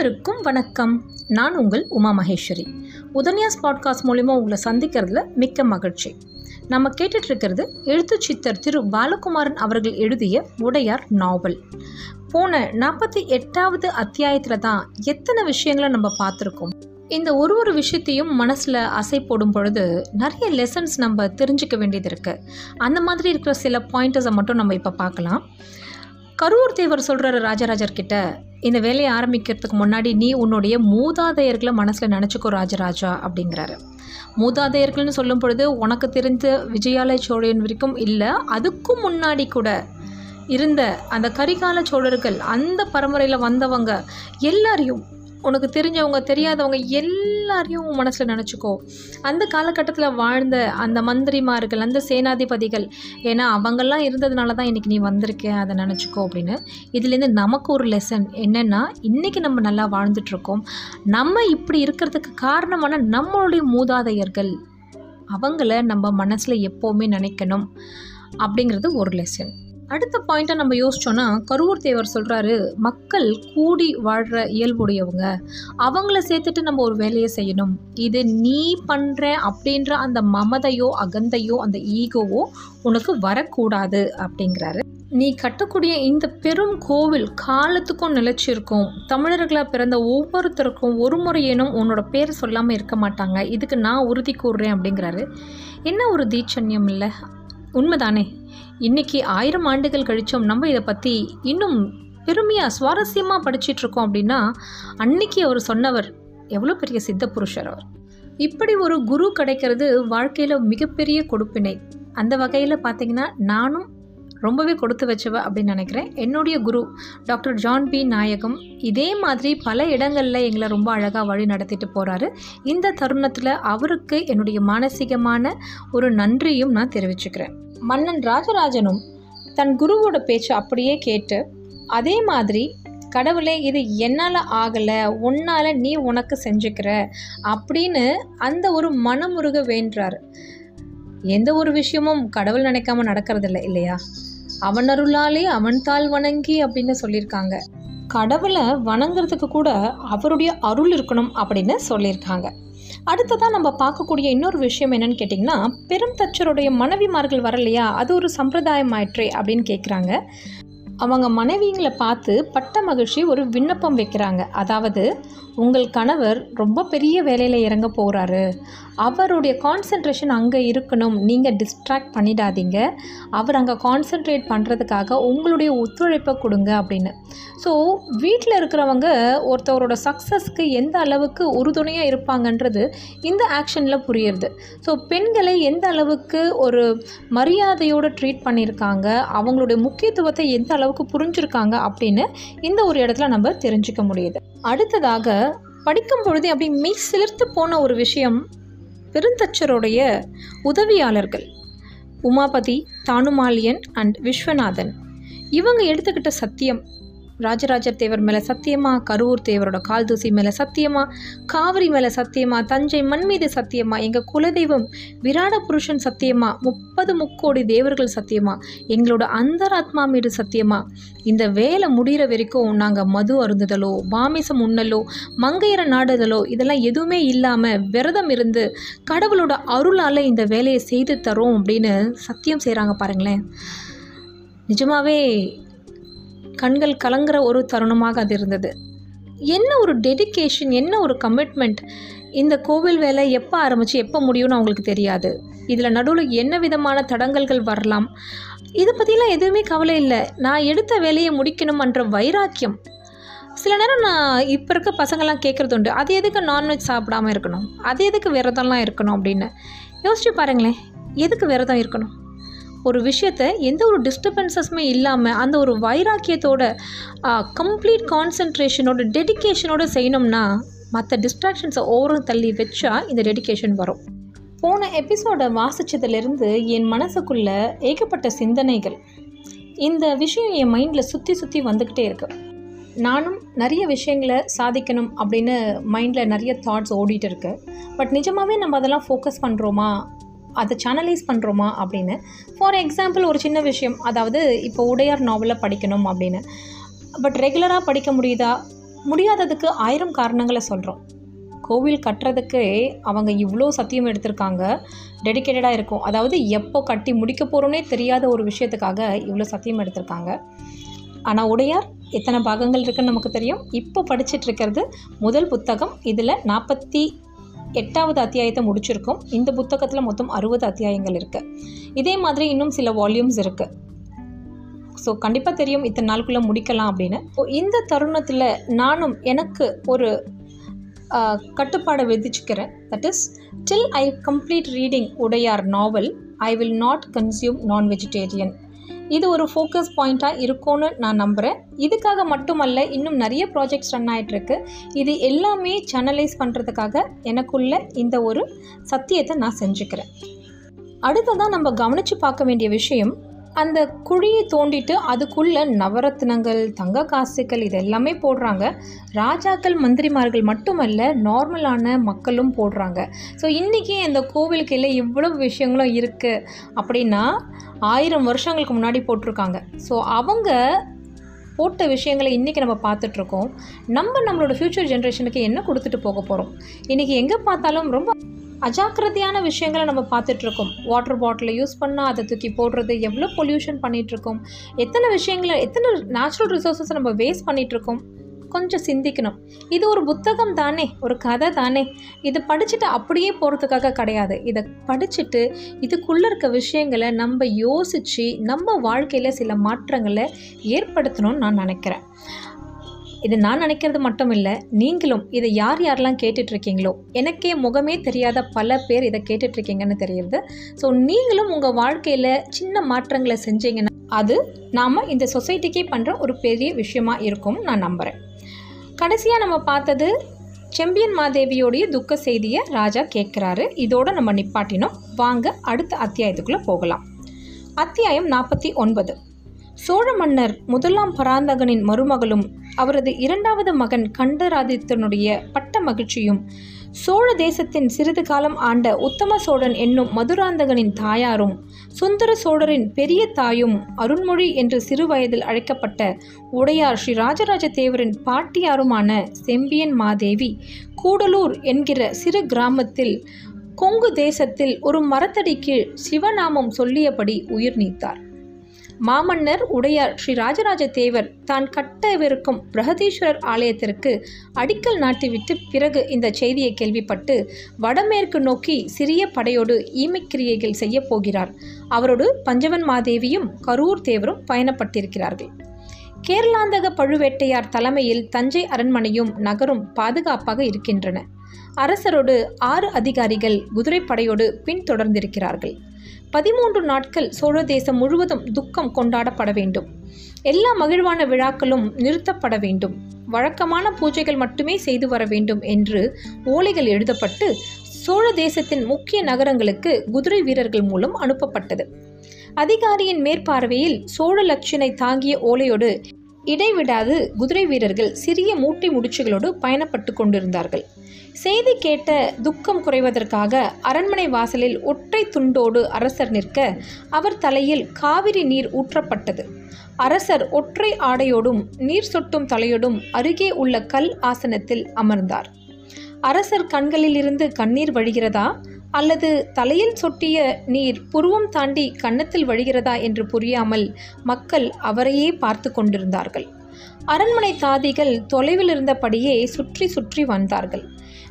அனைவருக்கும் வணக்கம். நான் உங்கள் உமா மகேஸ்வரி. உதன்யாஸ் பாட்காஸ்ட் மூலிமா உங்களை சந்திக்கிறதுல மிக்க மகிழ்ச்சி. நம்ம கேட்டுட்ருக்கிறது எழுத்து சித்தர் திரு பாலகுமாரன் அவர்கள் எழுதிய உடையார் நாவல். போன நாற்பத்தி எட்டாவது அத்தியாயத்தில் தான் எத்தனை விஷயங்களை நம்ம பார்த்துருக்கோம்? இந்த ஒரு ஒரு விஷயத்தையும் மனசில் அசை போடும் பொழுது நிறைய லெசன்ஸ் நம்ம தெரிஞ்சுக்க வேண்டியது இருக்குது அந்த மாதிரி இருக்கிற சில பாயிண்டர்ஸை மட்டும் நம்ம இப்போ பார்க்கலாம். கரூர் தேவர் சொல்கிறாரு ராஜராஜர் கிட்ட இந்த வேலையை ஆரம்பிக்கிறதுக்கு முன்னாடி நீ உன்னுடைய மூதாதையர்களை மனசில் நினச்சிக்கோ ராஜராஜா அப்படிங்கிறாரு. மூதாதையர்கள்னு சொல்லும் பொழுது உனக்கு தெரிந்த விஜயாலய சோழன் வரைக்கும் இல்லை அதுக்கும் முன்னாடி கூட இருந்த அந்த கரிகால சோழர்கள் அந்த பரம்பரையில் வந்தவங்க எல்லாரையும் உனக்கு தெரிஞ்சவங்க தெரியாதவங்க எல்லாரையும் உன் மனசில் நினச்சிக்கோ. அந்த காலகட்டத்தில் வாழ்ந்த அந்த மந்திரிமார்கள் அந்த சேனாதிபதிகள் ஏன்னா அவங்கெல்லாம் இருந்ததுனால தான் இன்றைக்கி நீ வந்திருக்க அதை நினச்சிக்கோ அப்படின்னு. இதுலேருந்து நமக்கு ஒரு லெசன் என்னென்னா இன்றைக்கி நம்ம நல்லா வாழ்ந்துட்டுருக்கோம். நம்ம இப்படி இருக்கிறதுக்கு காரணமான நம்மளுடைய மூதாதையர்கள் அவங்கள நம்ம மனசில் எப்போவுமே நினைக்கணும் அப்படிங்கிறது ஒரு லெசன் அடுத்த பாயிண்ட்டை நம்ம யோசிச்சோன்னா கரூர் தேவர் சொல்கிறாரு மக்கள் கூடி வாழ்கிற இயல்புடையவங்க. அவங்கள சேர்த்துட்டு நம்ம ஒரு வேலையை செய்யணும். இது நீ பண்ணுற அப்படின்ற அந்த மமதையோ அகந்தையோ அந்த ஈகோவோ உனக்கு வரக்கூடாது அப்படிங்கிறாரு. நீ கட்டக்கூடிய இந்த பெரும் கோவில் காலத்துக்கும் நிலைச்சிருக்கும். தமிழர்களாக பிறந்த ஒவ்வொருத்தருக்கும் ஒரு முறையேனும் உன்னோட பேர் சொல்லாமல் இருக்க மாட்டாங்க. இதுக்கு நான் உறுதி கூறுறேன் அப்படிங்கிறாரு. என்ன ஒரு தீட்சண்யம் இல்லை உண்மைதானே? இன்னைக்கு ஆயிரம் ஆண்டுகள் கழிச்சோம் நம்ம இதை பற்றி இன்னும் பெருமையாக சுவாரஸ்யமாக படிச்சிட்டு இருக்கோம் அப்படின்னா அன்னைக்கு அவர் சொன்னவர் எவ்வளோ பெரிய சித்த புருஷர் அவர். இப்படி ஒரு குரு கிடைக்கிறது வாழ்க்கையில் மிகப்பெரிய கொடுப்பினை. அந்த வகையில் பார்த்தீங்கன்னா நானும் ரொம்பவே கொடுத்து வச்சவ அப்படின்னு நினைக்கிறேன். என்னுடைய குரு டாக்டர் ஜான் பி. நாயகம் இதே மாதிரி பல இடங்களில் எங்களை ரொம்ப அழகாக வழி நடத்திட்டு போகிறாரு இந்த தருணத்தில் அவருக்கு என்னுடைய மானசீகமான ஒரு நன்றியும் நான் தெரிவிச்சுக்கிறேன். மன்னன் ராஜராஜனும் தன் குருவோட பேச்சு அப்படியே கேட்டு அதே மாதிரி கடவுளே இது என்னால் ஆகலை உன்னால் நீ உனக்கு செஞ்சுக்கிற அப்படின்னு அந்த ஒரு மனமுருக வேண்டுறாரு. எந்த ஒரு விஷயமும் கடவுள் நினைக்காம நடக்கிறதில்ல இல்லையா? அவன் அருளாலே அவன் தாள் வணங்கி அப்படின்னு சொல்லியிருக்காங்க. கடவுளை வணங்குறதுக்கு கூட அவருடைய அருள் இருக்கணும் அப்படின்னு சொல்லியிருக்காங்க. அடுத்ததாக நம்ம பார்க்கக்கூடிய இன்னொரு விஷயம் என்னன்னு கேட்டிங்கன்னா பெரும் தச்சருடைய மனைவிமார்கள் வரலையா? அது ஒரு சம்பிரதாயம் ஆயிற்றே அப்படின்னு கேட்குறாங்க அவங்க மனைவிங்களை பார்த்து பட்ட மகிழ்ச்சி ஒரு விண்ணப்பம் வைக்கிறாங்க. அதாவது உங்கள் கணவர் ரொம்ப பெரிய வேலையில் இறங்க போகிறாரு அவருடைய கான்சென்ட்ரேஷன் அங்கே இருக்கணும். நீங்கள் டிஸ்ட்ராக்ட் பண்ணிடாதீங்க. அவர் அங்கே கான்சென்ட்ரேட் பண்ணுறதுக்காக உங்களுடைய ஒத்துழைப்பை கொடுங்க அப்படின்னு. ஸோ வீட்டில் இருக்கிறவங்க ஒருத்தவரோட சக்ஸஸ்க்கு எந்த அளவுக்கு உறுதுணையாக இருப்பாங்கன்றது இந்த ஆக்ஷனில் புரியுது ஸோ பெண்களை எந்த அளவுக்கு ஒரு மரியாதையோடு ட்ரீட் பண்ணியிருக்காங்க அவங்களுடைய முக்கியத்துவத்தை எந்த அளவுக்கு புரிஞ்சிருக்காங்க அப்படின்னு இந்த ஒரு இடத்துல நம்ம தெரிஞ்சுக்க முடியுது. அடுத்ததாக படிக்கும் பொழுதே அப்படி மெய் சிலிர்த்து போன ஒரு விஷயம் பெருந்தச்சருடைய உதவியாளர்கள். உமாபதி தானுமாலியன் அண்ட் விஸ்வநாதன். இவங்க எடுத்துக்கிட்ட சத்தியம் ராஜராஜர் தேவர் மேலே சத்தியமா கரூர் தேவரோட கால் தூசி மேலே சத்தியமா காவிரி மேலே சத்தியமா தஞ்சை மண் மீது சத்தியமா எங்கள் குலதெய்வம் விராட புருஷன் சத்தியமா முப்பது முக்கோடி தேவர்கள் சத்தியமா எங்களோட அந்தராத்மா மீது சத்தியமா இந்த வேலை முடிகிற வரைக்கும் நாங்கள் மது அருந்துதலோ மாமிசம் உண்ணலோ மங்கையரை நாடுதலோ இதெல்லாம் எதுவுமே இல்லாமல் விரதம் இருந்து கடவுளோட அருளால் இந்த வேலையை செய்து தரோம் அப்படின்னு சத்தியம் செய்கிறாங்க பாருங்களேன். நிஜமாவே கண்கள் கலங்குற ஒரு தருணமாக அது இருந்தது. என்ன ஒரு டெடிகேஷன் என்ன ஒரு கமிட்மெண்ட் இந்த கோவில் வேலை எப்போ ஆரம்பித்து எப்போ முடியும்னு அவங்களுக்கு தெரியாது. இதில் நடுவில் என்ன விதமான தடங்கல்கள் வரலாம்? இதை பற்றிலாம் எதுவுமே கவலை இல்லை. நான் எடுத்த வேலையை முடிக்கணுமன்ற வைராக்கியம். சில நேரம் நான் இப்போ இருக்க பசங்கள்லாம் கேட்குறது உண்டு. அது எதுக்கு நான்வெஜ் சாப்பிடாம இருக்கணும்? அது எதுக்கு விரதம்லாம் இருக்கணும் அப்படின்னு. யோசிச்சு பாருங்களேன். எதுக்கு விரதம் இருக்கணும்? ஒரு விஷயத்த எந்த ஒரு டிஸ்டர்பன்சஸுமே இல்லாமல் அந்த ஒரு வைராக்கியத்தோட கம்ப்ளீட் கான்சன்ட்ரேஷனோட டெடிக்கேஷனோட செய்யணும்னா மற்ற டிஸ்ட்ராக்ஷன்ஸை ஓரம் தள்ளி வச்சா இந்த டெடிக்கேஷன் வரும். போன எபிசோடை வாசித்ததுலேருந்து என் மனசுக்குள்ள ஏகப்பட்ட சிந்தனைகள். இந்த விஷயம் என் மைண்டில் சுற்றி சுற்றி வந்துக்கிட்டே இருக்கு. நானும் நிறைய விஷயங்களை சாதிக்கணும் அப்படின்னு மைண்டில் நிறைய தாட்ஸ் ஓடிட்டு இருக்கு. பட் நிஜமாகவே நம்ம அதெல்லாம் ஃபோக்கஸ் பண்ணுறோமா அதை சேனலைஸ் பண்ணுறோமா அப்படின்னு. ஃபார் எக்ஸாம்பிள் ஒரு சின்ன விஷயம் அதாவது இப்போ உடையார் நாவலை படிக்கணும் அப்படின்னு. பட் ரெகுலராக படிக்க முடியுதா? முடியாததுக்கு ஆயிரம் காரணங்களை சொல்கிறோம் கோவில் கட்டுறதுக்கு அவங்க இவ்வளோ சத்தியம் எடுத்திருக்காங்க. டெடிக்கேட்டடாக இருக்கும். அதாவது எப்போ கட்டி முடிக்க போகிறோன்னே தெரியாத ஒரு விஷயத்துக்காக இவ்வளோ சத்தியம் எடுத்திருக்காங்க. ஆனால் உடையார் எத்தனை பாகங்கள் இருக்குன்னு நமக்கு தெரியும். இப்போ படிச்சுட்டு இருக்கிறது முதல் புத்தகம் இதில் நாற்பத்தி எட்டாவது அத்தியாயத்தை முடிச்சிருக்கோம். இந்த புத்தகத்தில் மொத்தம் அறுபது அத்தியாயங்கள் இருக்குது இதே மாதிரி இன்னும் சில வால்யூம்ஸ் இருக்குது ஸோ கண்டிப்பாக தெரியும் இத்தனை நாளுக்குள்ளே முடிக்கலாம் அப்படின்னு. ஸோ இந்த தருணத்தில் நானும் எனக்கு ஒரு கட்டுப்பாடை விதிச்சுக்கிறேன். That is till I complete reading Udaiyar novel I will not consume non vegetarian இது ஒரு ஃபோக்கஸ் பாயிண்ட்டாக இருக்கும்னு நான் நம்புகிறேன் இதுக்காக மட்டுமல்ல இன்னும் நிறைய ப்ராஜெக்ட்ஸ் ரன் ஆகிட்டுருக்கு இது எல்லாமே சேனலைஸ் பண்ணுறதுக்காக எனக்குள்ள இந்த ஒரு சத்தியத்தை நான் செஞ்சுக்கிறேன். அடுத்ததான் நம்ம கவனித்து பார்க்க வேண்டிய விஷயம் அந்த குழியை தோண்டிட்டு அதுக்குள்ள நவரத்னங்கள் தங்க காசுகள் இது எல்லாமே போடுறாங்க. ராஜாக்கள் மந்திரிமார்கள் மட்டுமல்ல நார்மலான மக்களும் போடுறாங்க. ஸோ இன்றைக்கி அந்த கோவிலுக்கு இல்லை இவ்வளவு விஷயங்களும் இருக்குது அப்படின்னா ஆயிரம் வருஷங்களுக்கு முன்னாடி போட்டிருக்காங்க. ஸோ அவங்க போட்ட விஷயங்களை இன்றைக்கி நம்ம பார்த்துட்ருக்கோம் நம்ம நம்மளோட ஃப்யூச்சர் ஜென்ரேஷனுக்கு என்ன கொடுத்துட்டு போக போகிறோம் இன்றைக்கி எங்கே பார்த்தாலும் ரொம்ப அஜாக்கிரதையான விஷயங்களை நம்ம பார்த்துட்ருக்கோம். வாட்டர் பாட்டிலை யூஸ் பண்ணால் அதை தூக்கி போடுறது எவ்வளோ பொல்யூஷன் பண்ணிகிட்ருக்கோம் எத்தனை விஷயங்களை எத்தனை நேச்சுரல் ரிசோர்ஸஸ் நம்ம வேஸ்ட் பண்ணிகிட்ருக்கோம் கொஞ்சம் சிந்திக்கணும். இது ஒரு புத்தகம் தானே ஒரு கதை தானே. இதை படிச்சுட்டு அப்படியே போகிறதுக்காக கிடையாது. இதை படிச்சுட்டு இதுக்குள்ளே இருக்க விஷயங்களை நம்ம யோசித்து நம்ம வாழ்க்கையில் சில மாற்றங்களை ஏற்படுத்தணும்னு நான் நினைக்கிறேன். இது நான் நினைக்கிறது மட்டும் இல்லை நீங்களும் இதை யார் யாரெல்லாம் கேட்டுட்டு இருக்கீங்களோ எனக்கே முகமே தெரியாத பல பேர் இதை கேட்டுட்டு இருக்கீங்கன்னு தெரியுது. ஸோ நீங்களும் உங்கள் வாழ்க்கையில் சின்ன மாற்றங்களை செஞ்சீங்கன்னா அது நாம் இந்த சொசைட்டிக்கே பண்ணுற ஒரு பெரிய விஷயமா இருக்கும் நான் நம்புகிறேன் கடைசியாக நம்ம பார்த்தது செம்பியன் மாதேவியோடைய துக்க செய்தியை ராஜா கேட்குறாரு. இதோடு நம்ம நிப்பாட்டினோம். வாங்க அடுத்த அத்தியாயத்துக்குள்ளே போகலாம். அத்தியாயம் நாற்பத்தி ஒன்பது. சோழ மன்னர் முதலாம் பராந்தகனின் மருமகளும் அவரது இரண்டாவது மகன் கண்டராதித்தனுடைய பட்ட மகிழ்ச்சியும் சோழ தேசத்தின் சிறிது காலம் ஆண்ட உத்தம சோழன் என்னும் மதுராந்தகனின் தாயாரும் சுந்தர சோழரின் பெரிய தாயும் அருண்மொழி என்று சிறுவயதில் அழைக்கப்பட்ட உடையார் ஸ்ரீ ராஜராஜ தேவரின் பாட்டியாருமான செம்பியன் மாதேவி கூடலூர் என்கிற சிறு கிராமத்தில் கொங்கு தேசத்தில் ஒரு மரத்தடி கீழ் சிவநாமம் சொல்லியபடி உயிர் நீத்தார். மாமன்னர் உடையார் ஸ்ரீ ராஜராஜ தேவர் தான் கட்டவிருக்கும் பிரகதீஸ்வரர் ஆலயத்திற்கு அடிக்கல் நாட்டிவிட்டு பிறகு இந்த செய்தியை கேள்விப்பட்டு வடமேற்கு நோக்கி சிறிய படையோடு ஈமைக்கிரியைகள் செய்ய போகிறார். அவரோடு பஞ்சவன் மாதேவியும் கரூர் தேவரும் பயணப்பட்டிருக்கிறார்கள். கேரளாந்தக பழுவேட்டையார் தலைமையில் தஞ்சை அரண்மனையும் நகரும் பாதுகாப்பாக இருக்கின்றன. அரசரோடு ஆறு அதிகாரிகள் குதிரைப்படையோடு பின்தொடர்ந்திருக்கிறார்கள். பதிமூன்று நாட்கள் சோழ தேசம் முழுவதும் துக்கம் கொண்டாடப்பட வேண்டும். எல்லா மகிழ்வான விழாக்களும் நிறுத்தப்பட வேண்டும். வழக்கமான பூஜைகள் மட்டுமே செய்து வர வேண்டும் என்று ஓலைகள் எழுதப்பட்டு சோழ தேசத்தின் முக்கிய நகரங்களுக்கு குதிரை வீரர்கள் மூலம் அனுப்பப்பட்டது. அதிகாரியின் மேற்பார்வையில் சோழ லட்சணை தாங்கிய ஓலையோடு இடைவிடாது குதிரை வீரர்கள் சிறிய மூட்டை முடிச்சுகளோடு பயணப்பட்டு கொண்டிருந்தார்கள். செய்தி கேட்ட துக்கம் குறைவதற்காக அரண்மனை வாசலில் ஒற்றை துண்டோடு அரசர் நிற்க அவர் தலையில் காவிரி நீர் ஊற்றப்பட்டது. அரசர் ஒற்றை ஆடையோடும் நீர் சொட்டும் தலையோடும் அருகே உள்ள கல் ஆசனத்தில் அமர்ந்தார். அரசர் கண்களிலிருந்து கண்ணீர் வழிகிறதா? அல்லது தலையில் சொட்டிய நீர் புருவம் தாண்டி கன்னத்தில் வழிகிறதா என்று புரியாமல் மக்கள் அவரையே பார்த்து கொண்டிருந்தார்கள். அரண்மனை தாதிகள் தொலைவில் இருந்தபடியே சுற்றி சுற்றி வந்தார்கள்.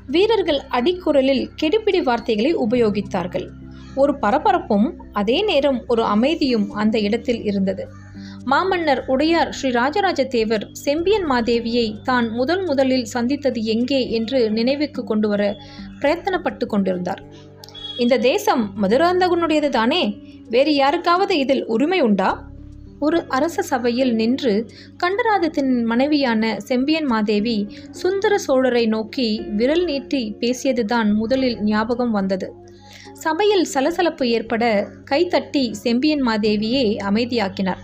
வீரர்கள் அடிக்குரலில் கெடுபிடி வார்த்தைகளை உபயோகித்தார்கள். ஒரு பரபரப்பும் அதே நேரம் ஒரு அமைதியும் அந்த இடத்தில் இருந்தது. மாமன்னர் உடையார் ஸ்ரீ ராஜராஜ தேவர் செம்பியன் மாதேவியை தான் முதல் முதலில் சந்தித்தது எங்கே என்று நினைவுக்கு கொண்டு வர பிரயத்தனப்பட்டு கொண்டிருந்தார். இந்த தேசம் மதுராந்தகனுடையது தானே? வேறு யாருக்காவது இதில் உரிமை உண்டா? ஒரு அரச சபையில் நின்று கண்டராதத்தின் மனைவியான செம்பியன் மாதேவி சுந்தர சோழரை நோக்கி விரல் நீட்டி பேசியதுதான் முதலில் ஞாபகம் வந்தது. சபையில் சலசலப்பு ஏற்பட கைத்தட்டி செம்பியன் மாதேவியே அமைதியாக்கினார்.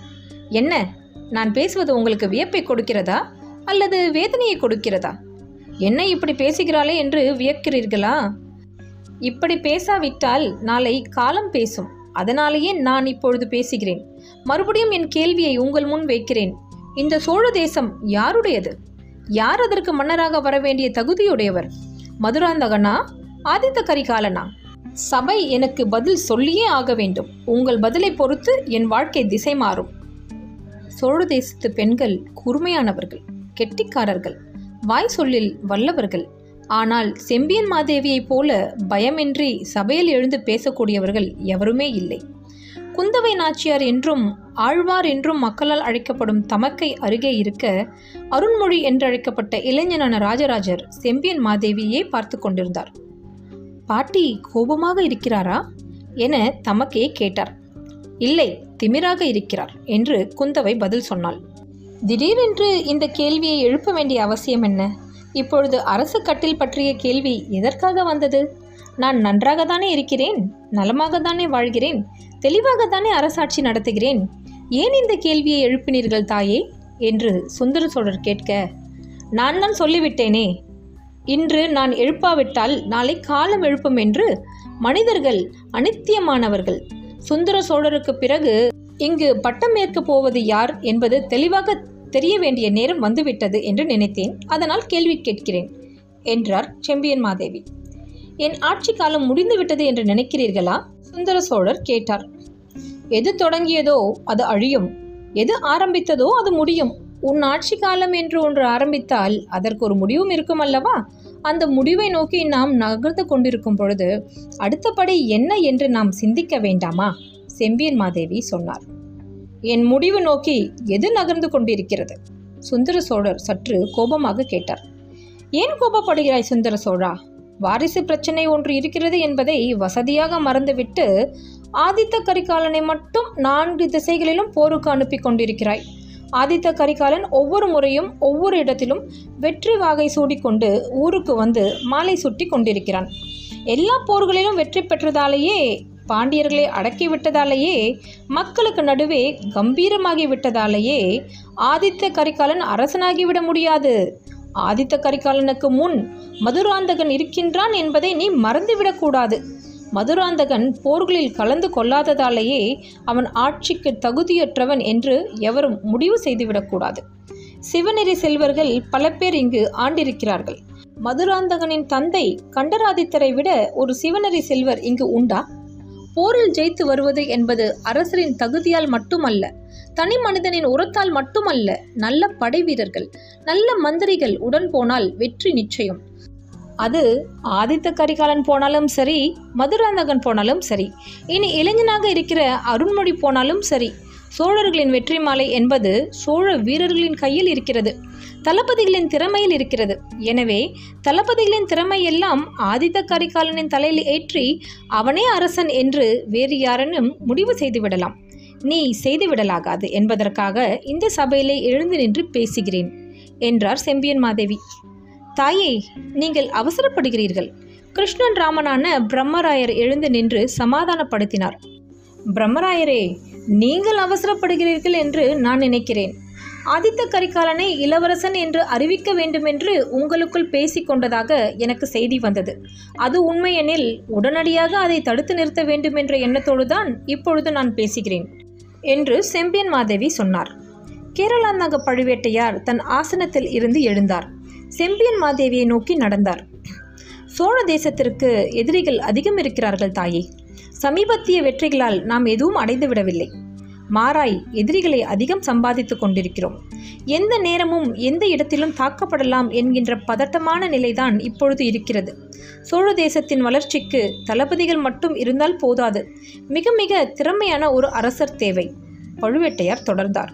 என்ன? நான் பேசுவது உங்களுக்கு வியப்பை கொடுக்கிறதா? அல்லது வேதனையை கொடுக்கிறதா? என்ன இப்படி பேசுகிறாளே என்று வியக்கிறீர்களா? இப்படி பேசாவிட்டால் நாளை காலம் பேசும். அதனாலேயே நான் இப்பொழுது பேசுகிறேன். மறுபடியும் என் கேள்வியை உங்கள் முன் வைக்கிறேன். இந்த சோழ தேசம் யாருடையது? யார் அதற்கு மன்னராக வர வேண்டிய தகுதியுடையவர்? மதுராந்தகனா? ஆதித்த கரிகாலனா? சபை எனக்கு பதில் சொல்லியே ஆக வேண்டும். உங்கள் பதிலை பொறுத்து என் வாழ்க்கை திசை மாறும். சோழ தேசத்து பெண்கள் கூர்மையானவர்கள் கெட்டிக்காரர்கள் வாய் சொல்லில் வல்லவர்கள் ஆனால் செம்பியன் மாதேவியைப் போல பயமின்றி சபையில் எழுந்து பேசக்கூடியவர்கள் எவருமே இல்லை. குந்தவை நாச்சியார் என்றும் ஆழ்வார் என்றும் மக்களால் அழைக்கப்படும் தமக்கை அருகே இருக்க அருண்மொழி என்றழைக்கப்பட்ட இளைஞனான ராஜராஜர் செம்பியன் மாதேவியே பார்த்து கொண்டிருந்தார். பாட்டி கோபமாக இருக்கிறாரா? என தமக்கையே கேட்டார். இல்லை திமிராக இருக்கிறார் என்று குந்தவை பதில் சொன்னாள். திடீரென்று இந்த கேள்வியை எழுப்ப வேண்டிய அவசியம் என்ன? இப்பொழுது அரசு கட்டில் பற்றிய கேள்வி எதற்காக வந்தது? நான் நன்றாகத்தானே இருக்கிறேன்? நலமாகத்தானே வாழ்கிறேன்? தெளிவாகத்தானே அரசாட்சி நடத்துகிறேன்? ஏன் இந்த கேள்வியை எழுப்பினீர்கள் தாயே? என்று சுந்தர சோழர் கேட்க நான் தான் சொல்லிவிட்டேனே. இன்று நான் எழுப்பாவிட்டால் நாளை காலம் எழுப்பும் என்று மனிதர்கள் அனித்தியமானவர்கள். சுந்தர சோழருக்கு பிறகு இங்கு பட்டம் ஏற்கப் போவது யார் என்பது தெளிவாக தெரிய வேண்டிய நேரம் வந்துவிட்டது என்று நினைத்தேன். அதனால் கேள்வி கேட்கிறேன் என்றார் செம்பியன் மாதேவி. என் ஆட்சி காலம் முடிந்துவிட்டது என்று நினைக்கிறீர்களா? சுந்தர சோழர் கேட்டார். எது தொடங்கியதோ அது அழியும். எது ஆரம்பித்ததோ அது முடியும். உன் ஆட்சி காலம் என்று ஒன்று ஆரம்பித்தால் அதற்கு ஒரு முடிவும் இருக்கும் அல்லவா அந்த முடிவை நோக்கி நாம் நகர்ந்து கொண்டிருக்கும் பொழுது அடுத்தபடி என்ன என்று நாம் சிந்திக்க வேண்டாமா? செம்பியன் மாதேவி சொன்னார். என் முடிவு நோக்கி எது நகர்ந்து கொண்டிருக்கிறது? சுந்தர சோழர் சற்று கோபமாக கேட்டார். ஏன் கோபப்படுகிறாய் சுந்தர சோழா? வாரிசு பிரச்சனை ஒன்று இருக்கிறது என்பதை வசதியாக மறந்துவிட்டு ஆதித்த கரிகாலனை மட்டும் நான்கு திசைகளிலும் போருக்கு அனுப்பி கொண்டிருக்கிறாய். ஆதித்த கரிகாலன் ஒவ்வொரு முறையும் ஒவ்வொரு இடத்திலும் வெற்றி வாகை சூடிக்கொண்டு ஊருக்கு வந்து மாலை சுட்டி கொண்டிருக்கிறான். எல்லா போர்களிலும் வெற்றி பெற்றதாலேயே பாண்டியர்களை அடக்கிவிட்டதாலேயே மக்களுக்கு நடுவே கம்பீரமாகிவிட்டதாலேயே ஆதித்த கரிகாலன் அரசனாகிவிட முடியாது. ஆதித்த கரிகாலனுக்கு முன் மதுராந்தகன் இருக்கின்றான் என்பதை நீ மறந்துவிடக்கூடாது மதுராந்தகன் போர்களில் கலந்து கொள்ளாததாலேயே அவன் ஆட்சிக்கு தகுதியற்றவன் என்று எவரும் முடிவு செய்துவிடக்கூடாது சிவநெறி செல்வர்கள் பல பேர் இங்கு ஆண்டிருக்கிறார்கள். மதுராந்தகனின் தந்தை கண்டராதித்தரை விட ஒரு சிவநெறி செல்வர் இங்கு உண்டா? போரில் ஜெயித்து வருவது என்பது அரசரின் தகுதியால் மட்டுமல்ல தனி மனிதனின் உரத்தால் மட்டுமல்ல நல்ல படை வீரர்கள் நல்ல மந்திரிகள் உடன் போனால் வெற்றி நிச்சயம். அது ஆதித்த கரிகாலன் போனாலும் சரி மதுராந்தகன் போனாலும் சரி இனி இளைஞனாக இருக்கிற அருண்மொழி போனாலும் சரி சோழர்களின் வெற்றி மாலை என்பது சோழ வீரர்களின் கையில் இருக்கிறது. தளபதிகளின் திறமையில் இருக்கிறது. எனவே தளபதிகளின் திறமை எல்லாம் ஆதித்த கரிகாலனின் தலையில் ஏற்றி அவனே அரசன் என்று வேறு யாரேனும் முடிவு செய்துவிடலாம். நீ செய்துவிடலாகாது என்பதற்காக இந்த சபையிலே எழுந்து நின்று பேசுகிறேன் என்றார் செம்பியன் மாதேவி. தாயே நீங்கள் அவசரப்படுகிறீர்கள். கிருஷ்ணன் ராமனான பிரம்மராயர் எழுந்து நின்று சமாதானப்படுத்தினார். பிரம்மராயரே நீங்கள் அவசரப்படுகிறீர்கள் என்று நான் நினைக்கிறேன். ஆதித்த கரிகாலனை இளவரசன் என்று அறிவிக்க வேண்டுமென்று உங்களுக்குள் பேசிக் கொண்டதாக எனக்கு செய்தி வந்தது. அது உண்மையெனில் உடனடியாக அதை தடுத்து நிறுத்த வேண்டும் என்ற எண்ணத்தோடு தான் இப்பொழுது நான் பேசுகிறேன் என்று செம்பியன் மாதேவி சொன்னார். கேரளாந்தக பழுவேட்டையார் தன் ஆசனத்தில் இருந்து எழுந்தார். செம்பியன் மாதேவியை நோக்கி நடந்தார். சோழ தேசத்திற்கு எதிரிகள் அதிகம் இருக்கிறார்கள் தாயே. சமீபத்திய வெற்றிகளால் நாம் எதுவும் அடைந்து விடவில்லை மாறாய் எதிரிகளை அதிகம் சம்பாதித்துக் கொண்டிருக்கிறோம். எந்த நேரமும் எந்த இடத்திலும் தாக்கப்படலாம் என்கின்ற பதட்டமான நிலைதான் இப்பொழுது இருக்கிறது. சோழ தேசத்தின் வளர்ச்சிக்கு தளபதிகள் மட்டும் இருந்தால் போதாது. மிக மிக திறமையான ஒரு அரசர் தேவை பழுவேட்டையார் தொடர்ந்தார்.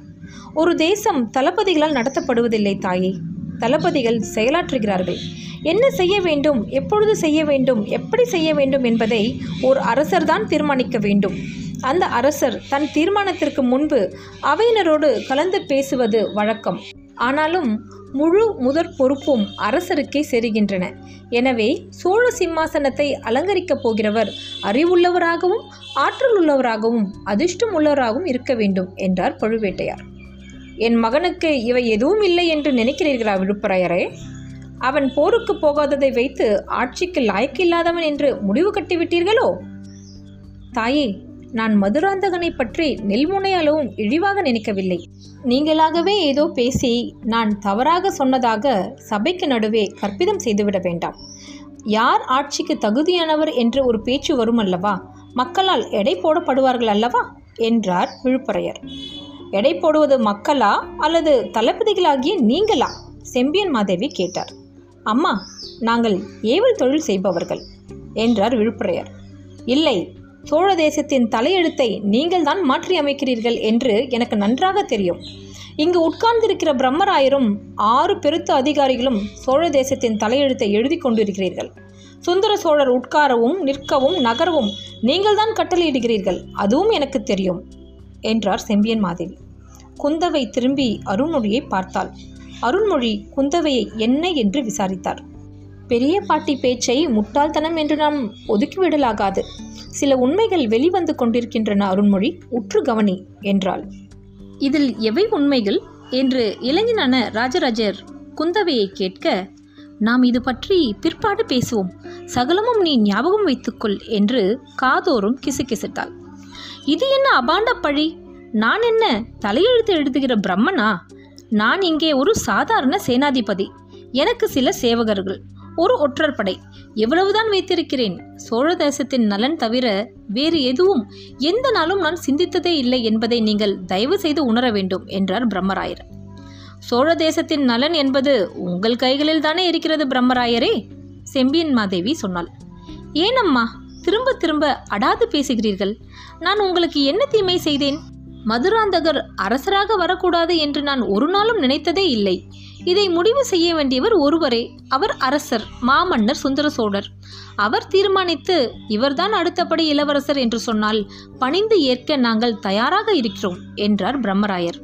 ஒரு தேசம் தளபதிகளால் நடத்தப்படுவதில்லை தாயே. தளபதிகள் செயலாற்றுகிறார்கள். என்ன செய்ய வேண்டும் எப்பொழுது செய்ய வேண்டும் எப்படி செய்ய வேண்டும் என்பதை ஒரு அரசர்தான் தீர்மானிக்க வேண்டும். அந்த அரசர் தன் தீர்மானத்திற்கு முன்பு அவையினரோடு கலந்து பேசுவது வழக்கம். ஆனாலும் முழு முதற் பொறுப்பும் அரசருக்கே சேருகின்றன. எனவே சோழ சிம்மாசனத்தை அலங்கரிக்கப் போகிறவர் அறிவுள்ளவராகவும் ஆற்றல் உள்ளவராகவும் அதிர்ஷ்டம் உள்ளவராகவும் இருக்க வேண்டும் என்றார் பழுவேட்டையார். என் மகனுக்கு இவை எதுவும் இல்லை என்று நினைக்கிறீர்களா விழுப்புரையரே? அவன் போருக்கு போகாததை வைத்து ஆட்சிக்கு லாய்க்கில்லாதவன் என்று முடிவு கட்டிவிட்டீர்களோ? தாயே நான் மதுராந்தகனை பற்றி நெல்முனை அளவும் இழிவாக நினைக்கவில்லை. நீங்களாகவே ஏதோ பேசி நான் தவறாக சொன்னதாக சபைக்கு நடுவே கற்பிதம் செய்துவிட வேண்டாம். யார் ஆட்சிக்கு தகுதியானவர் என்று ஒரு பேச்சு வரும் அல்லவா மக்களால் எடை போடப்படுவார்கள் அல்லவா? என்றார் விழுப்புரையர். எடை போடுவது மக்களா அல்லது தளபதிகளாகிய நீங்களா? செம்பியன் மாதேவி கேட்டார். அம்மா நாங்கள் ஏவல் தொழில் செய்பவர்கள் என்றார் விழுப்புரையர். இல்லை சோழ தேசத்தின் தலையெழுத்தை நீங்கள் தான் மாற்றி அமைக்கிறீர்கள் என்று எனக்கு நன்றாக தெரியும். இங்கு உட்கார்ந்திருக்கிற பிரம்மராயரும் ஆறு பெருத்த அதிகாரிகளும் சோழ தேசத்தின் தலையெழுத்தை எழுதி கொண்டிருக்கிறீர்கள். சுந்தர சோழர் உட்காரவும் நிற்கவும் நகரவும் நீங்கள் தான் கட்டளையிடுகிறீர்கள். அதுவும் எனக்கு தெரியும் என்றார் செம்பியன் மாதேவி. குந்தவை திரும்பி அருண்மொழியை பார்த்தாள். அருண்மொழி குந்தவையை என்ன என்று விசாரித்தார். பெரிய பாட்டி பேச்சை முட்டாள்தனம் என்று நாம் ஒதுக்கிவிடலாகாது. சில உண்மைகள் வெளிவந்து கொண்டிருக்கின்றன அருண்மொழி. உற்று கவனி என்றாள். இதில் எவை உண்மைகள்? என்று இளைஞனான ராஜராஜர் குந்தவையை கேட்க நாம் இது பற்றி பிற்பாடு பேசுவோம். சகலமும் நீ ஞாபகம் வைத்துக்கொள் என்று காதோறும் கிசுகிசுத்தாள். இது என்ன அபாண்ட பழி? நான் என்ன தலையெழுத்து எழுதுகிற பிரம்மனா? நான் இங்கே ஒரு சாதாரண சேனாதிபதி. எனக்கு சில சேவகர்கள். ஒரு ஒற்றர் படை. எவ்வளவுதான் வைத்திருக்கிறேன். சோழ தேசத்தின் நலன் தவிர வேறு எதுவும் எந்த நாளும் நான் சிந்தித்ததே இல்லை என்பதை நீங்கள் தயவு செய்து உணர வேண்டும் என்றார் பிரம்மராயர். சோழ தேசத்தின் நலன் என்பது உங்கள் கைகளில் தானே இருக்கிறது பிரம்மராயரே செம்பியன் மாதேவி சொன்னாள். ஏனம்மா திரும்ப திரும்ப அடாது பேசுகிறீர்கள். நான் உங்களுக்கு என்ன தீமை செய்தேன்? மதுராந்தகர் அரசராக வரக்கூடாது என்று நான் ஒரு நாளும் நினைத்ததே இல்லை. இதை முடிவு செய்ய வேண்டியவர் ஒருவரே அவர் அரசர் மாமன்னர் சுந்தர சோழர். அவர் தீர்மானித்து இவர்தான் அடுத்தபடி இளவரசர் என்று சொன்னால் பணிந்து ஏற்க நாங்கள் தயாராக இருக்கிறோம் என்றார் பிரம்மராயர்.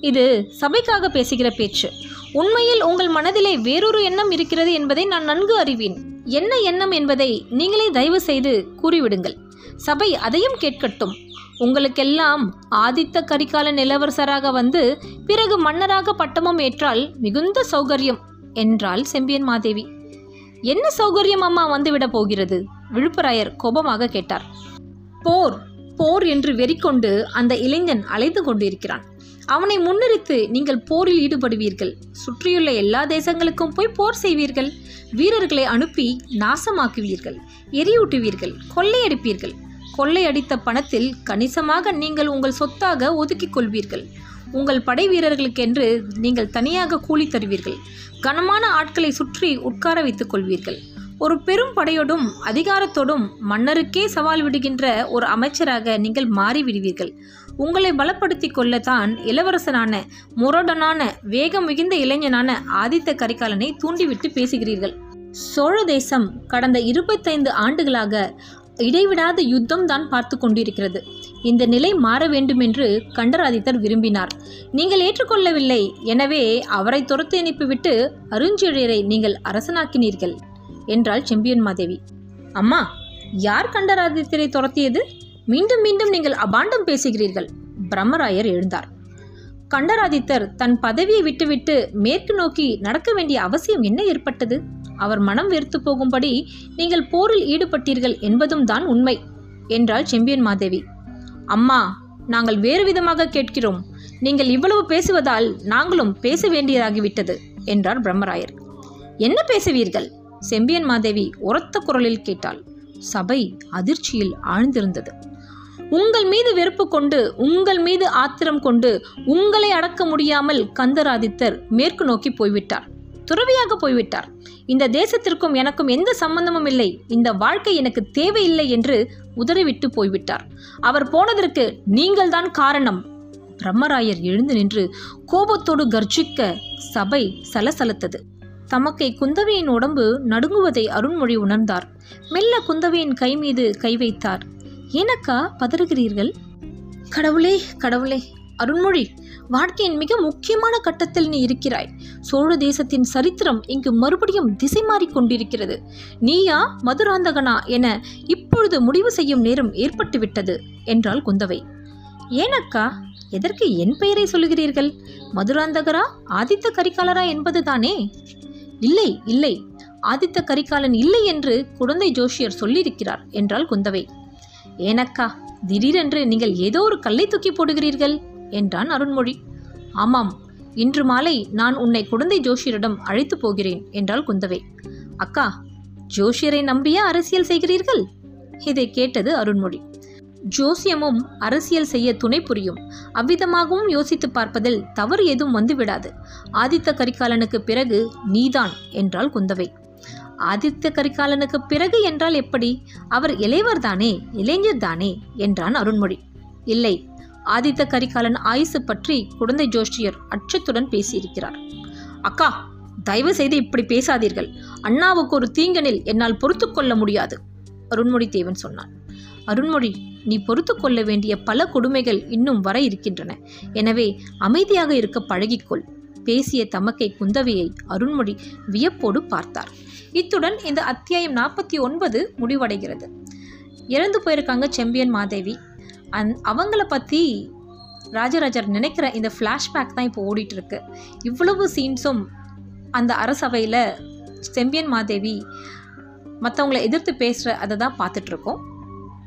இது சபைக்காக பேசுகிற பேச்சு. உண்மையில் உங்கள் மனதிலே வேறொரு எண்ணம் இருக்கிறது என்பதை நான் நன்கு அறிவேன். என்ன எண்ணம் என்பதை நீங்களே தயவு செய்து கூறிவிடுங்கள். சபை அதையும் கேட்கட்டும். உங்களுக்கெல்லாம் ஆதித்த கரிகாலன் இளவரசராக வந்து பிறகு மன்னராக பட்டமும் ஏற்றால் மிகுந்த சௌகரியம் என்றாள் செம்பியன் மாதேவி. என்ன சௌகரியம் அம்மா வந்துவிடப் போகிறது? விழுப்புராயர் கோபமாக கேட்டார். போர் போர் என்று வெறிக்கொண்டு அந்த இளைஞன் அலைந்து கொண்டிருக்கிறான். அவனை முன்னிறுத்து நீங்கள் போரில் ஈடுபடுவீர்கள். சுற்றியுள்ள எல்லா தேசங்களுக்கும் போய் போர் செய்வீர்கள். வீரர்களை அனுப்பி நாசமாக்குவீர்கள். எரியூட்டுவீர்கள். கொள்ளையடிப்பீர்கள். கொள்ளையடித்த பணத்தில் கணிசமாக நீங்கள் உங்கள் சொத்தாக ஒதுக்கிக் கொள்வீர்கள் உங்கள் படை வீரர்களுக்கென்று நீங்கள் தனியாக கூலி தருவீர்கள். கனமான ஆட்களை சுற்றி உட்கார வைத்துக் கொள்வீர்கள். ஒரு பெரும் படையோடும் அதிகாரத்தோடும் மன்னருக்கே சவால் விடுகின்ற ஒரு அமைச்சராக நீங்கள் மாறிவிடுவீர்கள். உங்களை பலப்படுத்திக் கொள்ளத்தான் இளவரசனான முரடனான வேகம் மிகுந்த இளைஞனான ஆதித்த கரிகாலனை தூண்டிவிட்டு பேசுகிறீர்கள். சோழ தேசம் கடந்த இருபத்தைந்து ஆண்டுகளாக இடைவிடாத யுத்தம் தான் பார்த்து கொண்டிருக்கிறது. இந்த நிலை மாற வேண்டுமென்று கண்டராதித்தர் விரும்பினார். நீங்கள் ஏற்றுக்கொள்ளவில்லை. எனவே அவரை துரத்து அனுப்பிவிட்டு அருஞ்செழியரை நீங்கள் அரசனாக்கினீர்கள் என்றாள் செம்பியன் மாதேவி. அம்மா யார் கண்டராதித்தரை துரத்தியது? மீண்டும் மீண்டும் நீங்கள் அபாண்டம் பேசுகிறீர்கள் பிரம்மராயர் எழுந்தார். கண்டராதித்தர் தன் பதவியை விட்டுவிட்டு மேற்கு நோக்கி நடக்க வேண்டிய அவசியம் என்ன ஏற்பட்டது? அவர் மனம் வெறுத்து போகும்படி நீங்கள் போரில் ஈடுபட்டீர்கள் என்பதும் தான் உண்மை என்றாள் செம்பியன் மாதேவி. அம்மா நாங்கள் வேறு விதமாக கேட்கிறோம். நீங்கள் இவ்வளவு பேசுவதால் நாங்களும் பேச வேண்டியதாகிவிட்டது என்றார் பிரம்மராயர். என்ன பேசுவீர்கள்? செம்பியன் மாதேவி உரத்த குரலில் கேட்டாள். சபை அதிர்ச்சியில் ஆழ்ந்திருந்தது. உங்கள் மீது வெறுப்பு கொண்டு உங்கள் மீது ஆத்திரம் கொண்டு உங்களை அடக்க முடியாமல் கந்தராதித்தர் மேற்கு நோக்கி போய்விட்டார். துறவியாக போய்விட்டார். இந்த தேசத்திற்கும் எனக்கும் எந்த சம்பந்தமும் இல்லை. இந்த வாழ்க்கை எனக்கு தேவையில்லை என்று உதறிவிட்டு போய்விட்டார். அவர் போனதற்கு நீங்கள்தான் காரணம். பிரம்மராயர் எழுந்து நின்று கோபத்தோடு கர்ஜிக்க சபை சலசலத்தது. தமக்கை குந்தவையின் உடம்பு நடுங்குவதை அருண்மொழி உணர்ந்தார். மெல்ல குந்தவையின் கை மீது கை வைத்தார். ஏனக்கா பதறுகிறீர்கள்? கடவுளே கடவுளே அருண்மொழி வாழ்க்கையின் மிக முக்கியமான கட்டத்தில் நீ இருக்கிறாய். சோழ தேசத்தின் சரித்திரம் இங்கு மறுபடியும் திசை மாறிக்கொண்டிருக்கிறது நீயா மதுராந்தகனா என இப்பொழுது முடிவு செய்யும் நேரம் ஏற்பட்டுவிட்டது என்றாள் குந்தவை. ஏனக்கா எதற்கு என் பெயரை சொல்லுகிறீர்கள்? மதுராந்தகரா ஆதித்த கரிகாலரா என்பதுதானே? இல்லை இல்லை ஆதித்த கரிகாலன் இல்லை என்று குழந்தை ஜோஷியர் சொல்லியிருக்கிறார் என்றாள் குந்தவை. ஏனக்கா திடீரென்று நீங்கள் ஏதோ ஒரு கல்லை தூக்கி போடுகிறீர்கள் என்றான் அருண்மொழி. ஆமாம் இன்று மாலை நான் உன்னை குழந்தை ஜோஷியரிடம் அழைத்து போகிறேன் என்றாள் குந்தவை. அக்கா ஜோஷியரை நம்பியே அரசியல் செய்கிறீர்கள்? இதை கேட்டது அருண்மொழி. ஜோசியமும் அரசியல் செய்ய துணை புரியும். அவ்விதமாகவும் யோசித்து பார்ப்பதில் தவறு எதுவும் வந்துவிடாது. ஆதித்த கரிகாலனுக்கு பிறகு நீதான் என்றாள் குந்தவை. ஆதித்த கரிகாலனுக்கு பிறகு என்றால் எப்படி? அவர் இளையவர் தானே இளைஞர் தானே என்றான் அருண்மொழி. இல்லை ஆதித்த கரிகாலன் ஆயுசு பற்றி குழந்தை ஜோஷியர் அச்சத்துடன் பேசியிருக்கிறார். அக்கா தயவு செய்து இப்படி பேசாதீர்கள். அண்ணாவுக்கு ஒரு தீங்கனில் என்னால் பொறுத்து கொள்ள முடியாது அருண்மொழி தேவன் சொன்னான். அருண்மொழி நீ பொறுத்து கொள்ள வேண்டிய பல கொடுமைகள் இன்னும் வர இருக்கின்றன. எனவே அமைதியாக இருக்க பழகிக்கொள். பேசிய தமக்கை குந்தவையை அருண்மொழி வியப்போடு பார்த்தார். இத்துடன் இந்த அத்தியாயம் நாற்பத்தி ஒன்பது முடிவடைகிறது. இறந்து போயிருக்காங்க செம்பியன் மாதேவி. அந் அவங்கள பற்றி ராஜராஜர் நினைக்கிற இந்த ஃப்ளாஷ்பேக் தான் இப்போ ஓடிட்டுருக்கு. இவ்வளவு சீன்ஸும் அந்த அரசவையில் செம்பியன் மாதேவி மற்றவங்களை எதிர்த்து பேசுகிற அதை தான் பார்த்துட்ருக்கோம்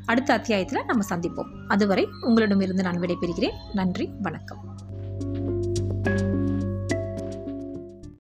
அடுத்த அத்தியாயத்தில் நம்ம சந்திப்போம். அதுவரை உங்களிடமிருந்து நான் விடைபெறுகிறேன். நன்றி வணக்கம்.